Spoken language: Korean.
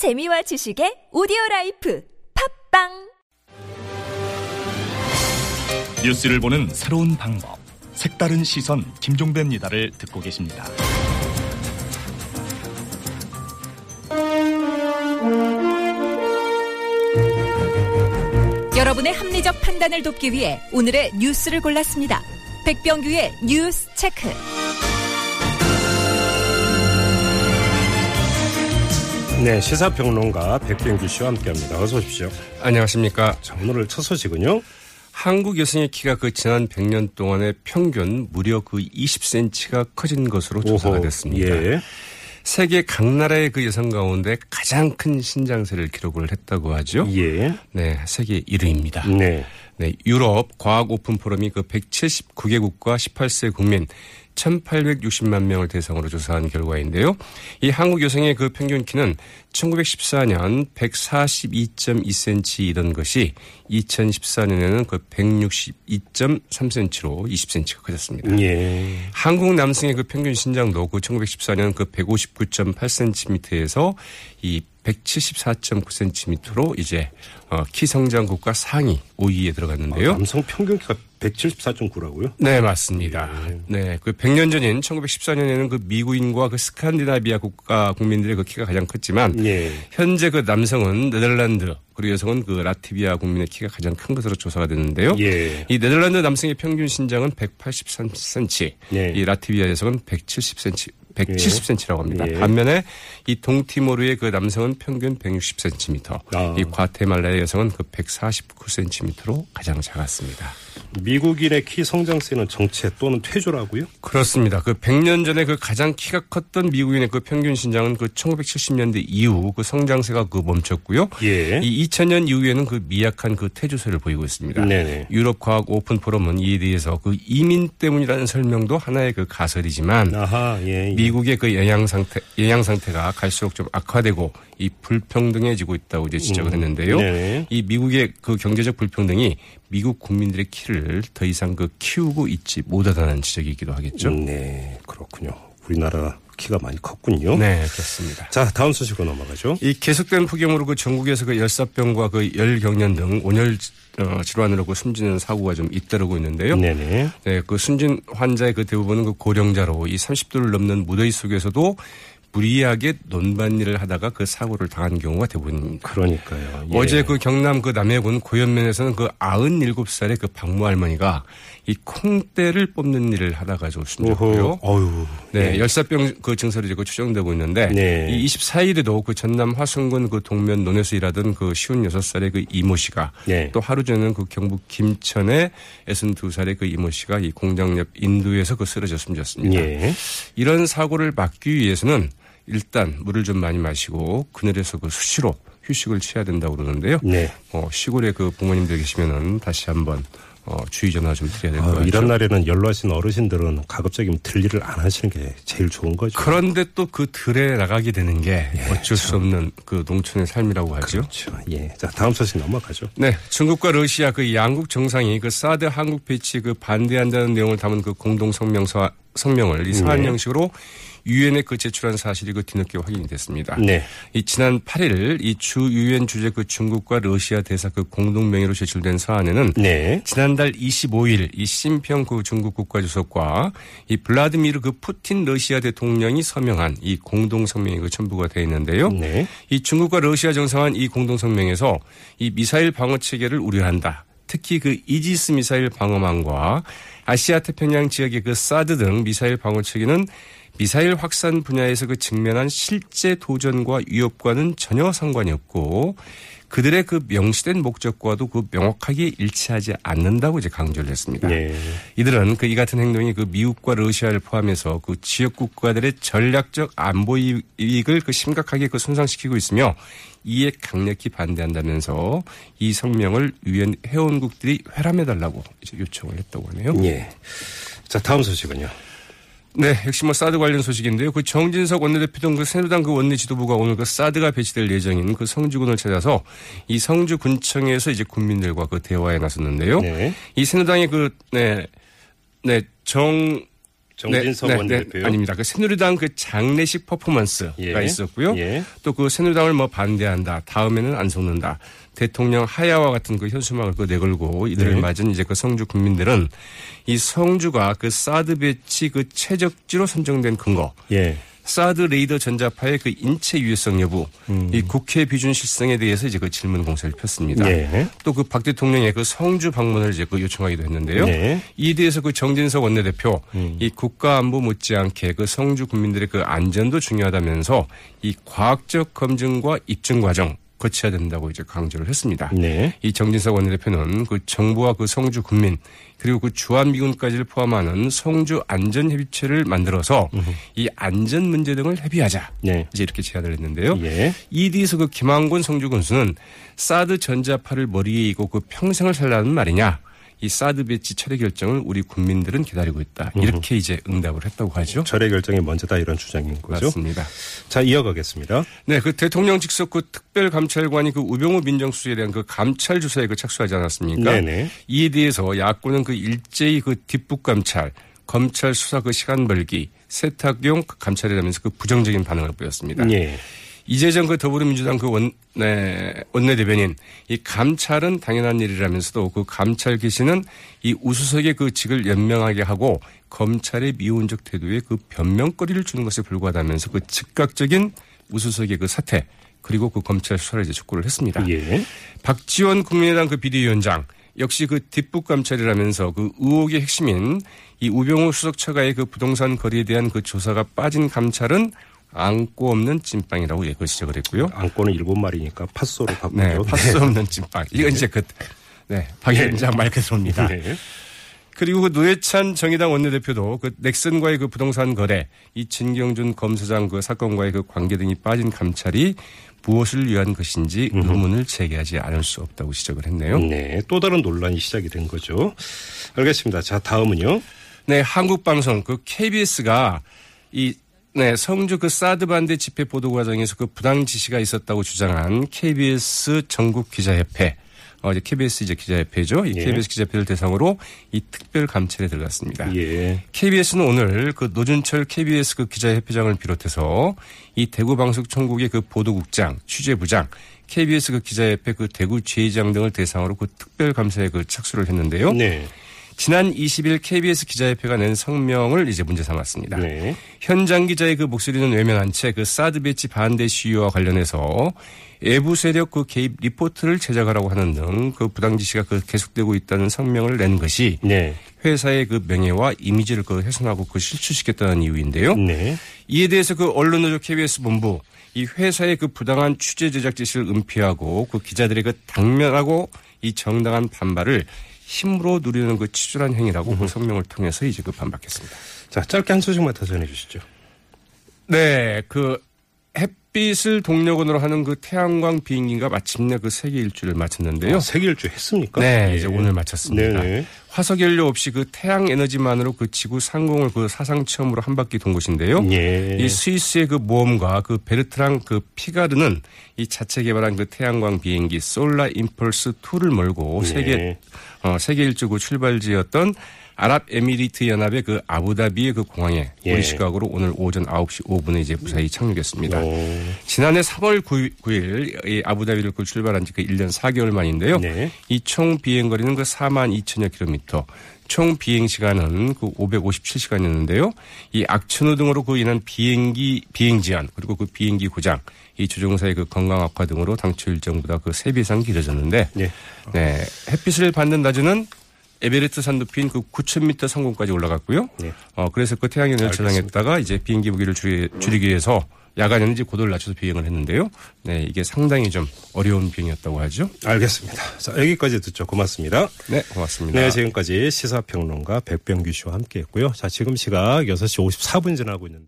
재미와 지식의 오디오 라이프 팟빵 뉴스를 보는 새로운 방법. 색다른 시선 김종배입니다를 듣고 계십니다. 여러분의 합리적 판단을 돕기 위해 오늘의 뉴스를 골랐습니다. 백병규의 뉴스 체크. 네, 시사평론가 백병규 씨와 함께합니다. 어서 오십시오. 안녕하십니까. 자, 오늘 첫 소식은요. 한국 여성의 키가 그 지난 100년 동안의 평균 무려 그 20cm가 커진 것으로 조사가 오호, 됐습니다. 예. 세계 각 나라의 그 여성 가운데 가장 큰 신장세를 기록을 했다고 하죠. 예. 네, 세계 1위입니다. 네. 네, 유럽 과학 오픈 포럼이 그 179개국과 18세 국민 1,860만 명을 대상으로 조사한 결과인데요. 이 한국 여성의 그 평균 키는 1914년 142.2cm이던 것이 2014년에는 그 162.3cm로 20cm가 커졌습니다. 예. 한국 남성의 그 평균 신장도 그 1914년 그 159.8cm에서 이 174.9cm로 이제 어, 키 성장 국가 상위 5위에 들어갔는데요. 남성 평균 키가 174.9라고요? 네, 맞습니다. 네, 그 100년 전인 1914년에는 그 미국인과 그 스칸디나비아 국가 국민들의 그 키가 가장 컸지만 예. 현재 그 남성은 네덜란드 그리고 여성은 그 라트비아 국민의 키가 가장 큰 것으로 조사가 됐는데요. 예. 이 네덜란드 남성의 평균 신장은 183cm, 예. 이 라트비아 여성은 170cm. 170cm라고 합니다. 예. 반면에 이 동티모르의 그 남성은 평균 160cm, 아. 이 과테말라의 여성은 그 149cm로 가장 작았습니다. 미국인의 키 성장세는 정체 또는 퇴조라고요? 그렇습니다. 그 100년 전에 그 가장 키가 컸던 미국인의 그 평균 신장은 그 1970년대 이후 그 성장세가 그 멈췄고요. 예. 이 2000년 이후에는 그 미약한 그 퇴조세를 보이고 있습니다. 네네. 유럽 과학 오픈 포럼은 이에 대해서 그 이민 때문이라는 설명도 하나의 그 가설이지만 아하, 예. 예. 미국의 그 영양 상태 영양 상태가 갈수록 좀 악화되고 이 불평등해지고 있다고 이제 지적을 했는데요. 네. 이 미국의 그 경제적 불평등이 미국 국민들의 키를 더 이상 그 키우고 있지 못하다는 지적이기도 하겠죠. 네, 그렇군요. 우리나라 키가 많이 컸군요. 네, 그렇습니다. 자, 다음 소식으로 넘어가죠. 이 계속된 폭염으로 그 전국에서 그 열사병과 그 열경련 등 온열 어, 질환으로 그 숨지는 사고가 좀 잇따르고 있는데요. 네네. 네, 그 숨진 환자의 그 대부분은 그 고령자로 이 30도를 넘는 무더위 속에서도 무리하게 논밭일을 하다가 그 사고를 당한 경우가 대부분입니다. 그러니까요. 예. 어제 그 경남 그 남해군 고현면에서는 그 97살의 그 박모 할머니가 이 콩대를 뽑는 일을 하다가 좀 숨졌고요. 오호, 어유. 네, 열사병 그 증세로 그 추정되고 있는데 네. 이 24일에도 그 전남 화순군 그 동면 논에서 일하던 그 56살의 그 이모 씨가 네. 또 하루 전에는 그 경북 김천의 62살의 그 이모 씨가 이 공장 옆 인두에서 그 쓰러져 숨졌습니다. 예. 이런 사고를 막기 위해서는 일단 물을 좀 많이 마시고 그늘에서 그 수시로 휴식을 취해야 된다고 그러는데요. 네. 어, 시골에 그 부모님들 계시면은 다시 한번 어, 주의 전화 좀 드려야 될것 아, 같아요. 이런 날에는 연로하신 어르신들은 가급적이면 들일을 안 하시는 게 제일 좋은 거죠. 그런데 또 그 들에 나가게 되는 게 어쩔 수 없는 그 농촌의 삶이라고 하죠. 그렇죠. 예. 자, 다음 소식 넘어가죠. 네, 중국과 러시아 그 양국 정상이 그 사드 한국 배치 그 반대한다는 내용을 담은 그 공동 성명서 성명을 이 사안 네. 형식으로 유엔에 그 제출한 사실이 그 뒤늦게 확인이 됐습니다. 네. 이 지난 8일 이 주 유엔 주재 그 중국과 러시아 대사 그 공동 명의로 제출된 사안에는 네. 지난달 25일 이 시진핑 그 중국 국가주석과 이 블라디미르 그 푸틴 러시아 대통령이 서명한 이 공동 성명이 그 첨부가 되어 있는데요. 네. 이 중국과 러시아 정상한 이 공동 성명에서 이 미사일 방어 체계를 우려한다. 특히 그 이지스 미사일 방어망과 아시아 태평양 지역의 그 사드 등 미사일 방어 체계는 미사일 확산 분야에서 그 직면한 실제 도전과 위협과는 전혀 상관이 없고 그들의 그 명시된 목적과도 그 명확하게 일치하지 않는다고 이제 강조를 했습니다. 네. 이들은 그 이 같은 행동이 그 미국과 러시아를 포함해서 그 지역 국가들의 전략적 안보 이익을 그 심각하게 그 손상시키고 있으며 이에 강력히 반대한다면서 이 성명을 유엔 회원국들이 회람해달라고 이제 요청을 했다고 하네요. 예. 자, 다음 소식은요. 네, 역시 뭐 사드 관련 소식인데요. 그 정진석 원내대표 등그 새누리당 그 원내 지도부가 오늘 그 사드가 배치될 예정인 그 성주군을 찾아서 이 성주 군청에서 이제 군민들과 그 대화에 나섰는데요. 네. 이 새누리당의 그, 네, 네, 정, 정진석 네, 네, 원내대표요. 네, 아닙니다. 그 새누리당 그 장례식 퍼포먼스가 예. 있었고요. 예. 또그 새누리당을 뭐 반대한다. 다음에는 안 속는다. 대통령 하야와 같은 그 현수막을 그 내걸고 이들을 네. 맞은 이제 그 성주 국민들은 이 성주가 그 사드 배치 그 최적지로 선정된 근거. 예. 사드 레이더 전자파의 그 인체 유해성 여부, 이 국회 비준 실성에 대해서 이제 그 질문 공세를 폈습니다. 음. 예. 또그 박 대통령의 그 성주 방문을 이제 그 요청하기도 했는데요. 네. 이에 대해서 그 정진석 원내대표 음. 이 국가 안보 못지않게 그 성주 국민들의 그 안전도 중요하다면서 이 과학적 검증과 입증 과정 거쳐야 된다고 이제 강조를 했습니다. 네. 이 정진석 원내대표는 그 정부와 그 성주 국민 그리고 그 주한미군까지를 포함하는 성주 안전협의체를 만들어서 이 안전 문제 등을 협의하자. 네. 이제 이렇게 제안을 했는데요. 예. 이에 대해서 그 김한곤 성주 군수는 사드 전자파를 머리에 이고 그 평생을 살라는 말이냐. 이 사드 배치 철회 결정을 우리 국민들은 기다리고 있다. 이렇게 이제 응답을 했다고 하죠. 철회 결정이 먼저다 이런 주장인 거죠. 맞습니다. 자, 이어가겠습니다. 네, 그 대통령 직속 그 특별감찰관이 그 우병우 민정수석에 대한 그 감찰 조사에 그 착수하지 않았습니까? 네네. 이에 대해서 야권은 그 일제히 그 뒷북 감찰, 검찰 수사 그 시간 벌기, 세탁용 그 감찰이라면서 그 부정적인 반응을 보였습니다. 예. 이재정 그 더불어민주당 그 원, 네, 원내대변인 이 감찰은 당연한 일이라면서도 그 감찰 개시는 이 우수석의 그 직을 연명하게 하고 검찰의 미온적 태도에 그 변명거리를 주는 것에 불과하다면서 그 즉각적인 우수석의 그 사퇴 그리고 그 검찰 수사를 이제 촉구를 했습니다. 예. 박지원 국민의당 그 비대위원장 역시 그 뒷북 감찰이라면서 그 의혹의 핵심인 이 우병우 수석 처가의 그 부동산 거리에 대한 그 조사가 빠진 감찰은 안고 없는 찐빵이라고 예, 그 지적을 했고요. 안고는 일본 말이니까 팥소로 바꾸죠. 네, 파스 없는 찐빵. 이건 이제 그, 네, 박 위원장 말 그대로입니다. 네. 그리고 그 노회찬 정의당 원내대표도 그 넥슨과의 그 부동산 거래, 이 진경준 검사장 그 사건과의 그 관계 등이 빠진 감찰이 무엇을 위한 것인지 의문을 제기하지 않을 수 없다고 지적을 했네요. 네. 또 다른 논란이 시작이 된 거죠. 알겠습니다. 자, 다음은요. 네, 한국 방송 그 KBS가 이 네, 성주 그 사드 반대 집회 보도 과정에서 그 부당 지시가 있었다고 주장한 KBS 전국 기자협회 어, 이제 KBS 이제 기자협회죠. 이 예. KBS 기자협회를 대상으로 이 특별 감찰에 들어갔습니다. 예. KBS는 오늘 그 노준철 KBS 그 기자협회장을 비롯해서 이 대구 방송총국의 그 보도국장, 취재부장, KBS 그 기자협회 그 대구 지회장 등을 대상으로 그 특별 감사에 그 착수를 했는데요. 네. 지난 20일 KBS 기자협회가 낸 성명을 이제 문제 삼았습니다. 네. 현장 기자의 그 목소리는 외면한 채 그 사드 배치 반대 시위와 관련해서 외부 세력 그 개입 리포트를 제작하라고 하는 등 그 부당 지시가 그 계속되고 있다는 성명을 낸 것이 네. 회사의 그 명예와 이미지를 그 훼손하고 그 실추시켰다는 이유인데요. 네. 이에 대해서 그 언론노조 KBS 본부 이 회사의 그 부당한 취재 제작 지시를 은폐하고 그 기자들의 그 당면하고 이 정당한 반발을 힘으로 누리는 그 치졸한 행위라고 그 성명을 통해서 이제 그 반박했습니다. 자, 짧게 한 소식만 더 전해 주시죠. 네, 그 햇빛을 동력원으로 하는 그 태양광 비행기가 마침내 그 세계 일주를 마쳤는데요. 아, 세계 일주 했습니까? 네, 예. 이제 오늘 마쳤습니다. 네네. 화석 연료 없이 그 태양 에너지만으로 그 지구 상공을 그 사상 처음으로 한 바퀴 돈 곳인데요. 예. 이 스위스의 그 모험가 그 베르트랑 그 피가르는 이 자체 개발한 그 태양광 비행기 솔라 임펄스 2를 몰고 네. 세계 어, 세계 일주구 출발지였던 아랍에미리트 연합의 그 아부다비의 그 공항에 예. 우리 시각으로 오늘 오전 9시 5분에 이제 무사히 착륙했습니다. 오. 지난해 3월 9일, 이 아부다비를 그 출발한 지 그 1년 4개월 만인데요. 네. 이총 비행 거리는 그 4만 2천여 킬로미터. 총 비행 시간은 그 557시간이었는데요. 이 악천후 등으로 그 인한 비행기 비행 지연 그리고 그 비행기 고장, 이 조종사의 그 건강 악화 등으로 당초 일정보다 그 3배 이상 길어졌는데 네. 네. 햇빛을 받는 낮에는 에베레스트 산 높이인 그 9,000m 상공까지 올라갔고요. 네. 어, 그래서 그 태양연을 저장했다가 이제 비행기 무게를 줄이, 줄이기 위해서 야간에는 이제 고도를 낮춰서 비행을 했는데요. 네, 이게 상당히 좀 어려운 비행이었다고 하죠. 알겠습니다. 자, 여기까지 듣죠. 고맙습니다. 네, 고맙습니다. 네, 지금까지 시사평론가 백병규 씨와 함께 했고요. 자, 지금 시각 6시 54분 지나고 있는데.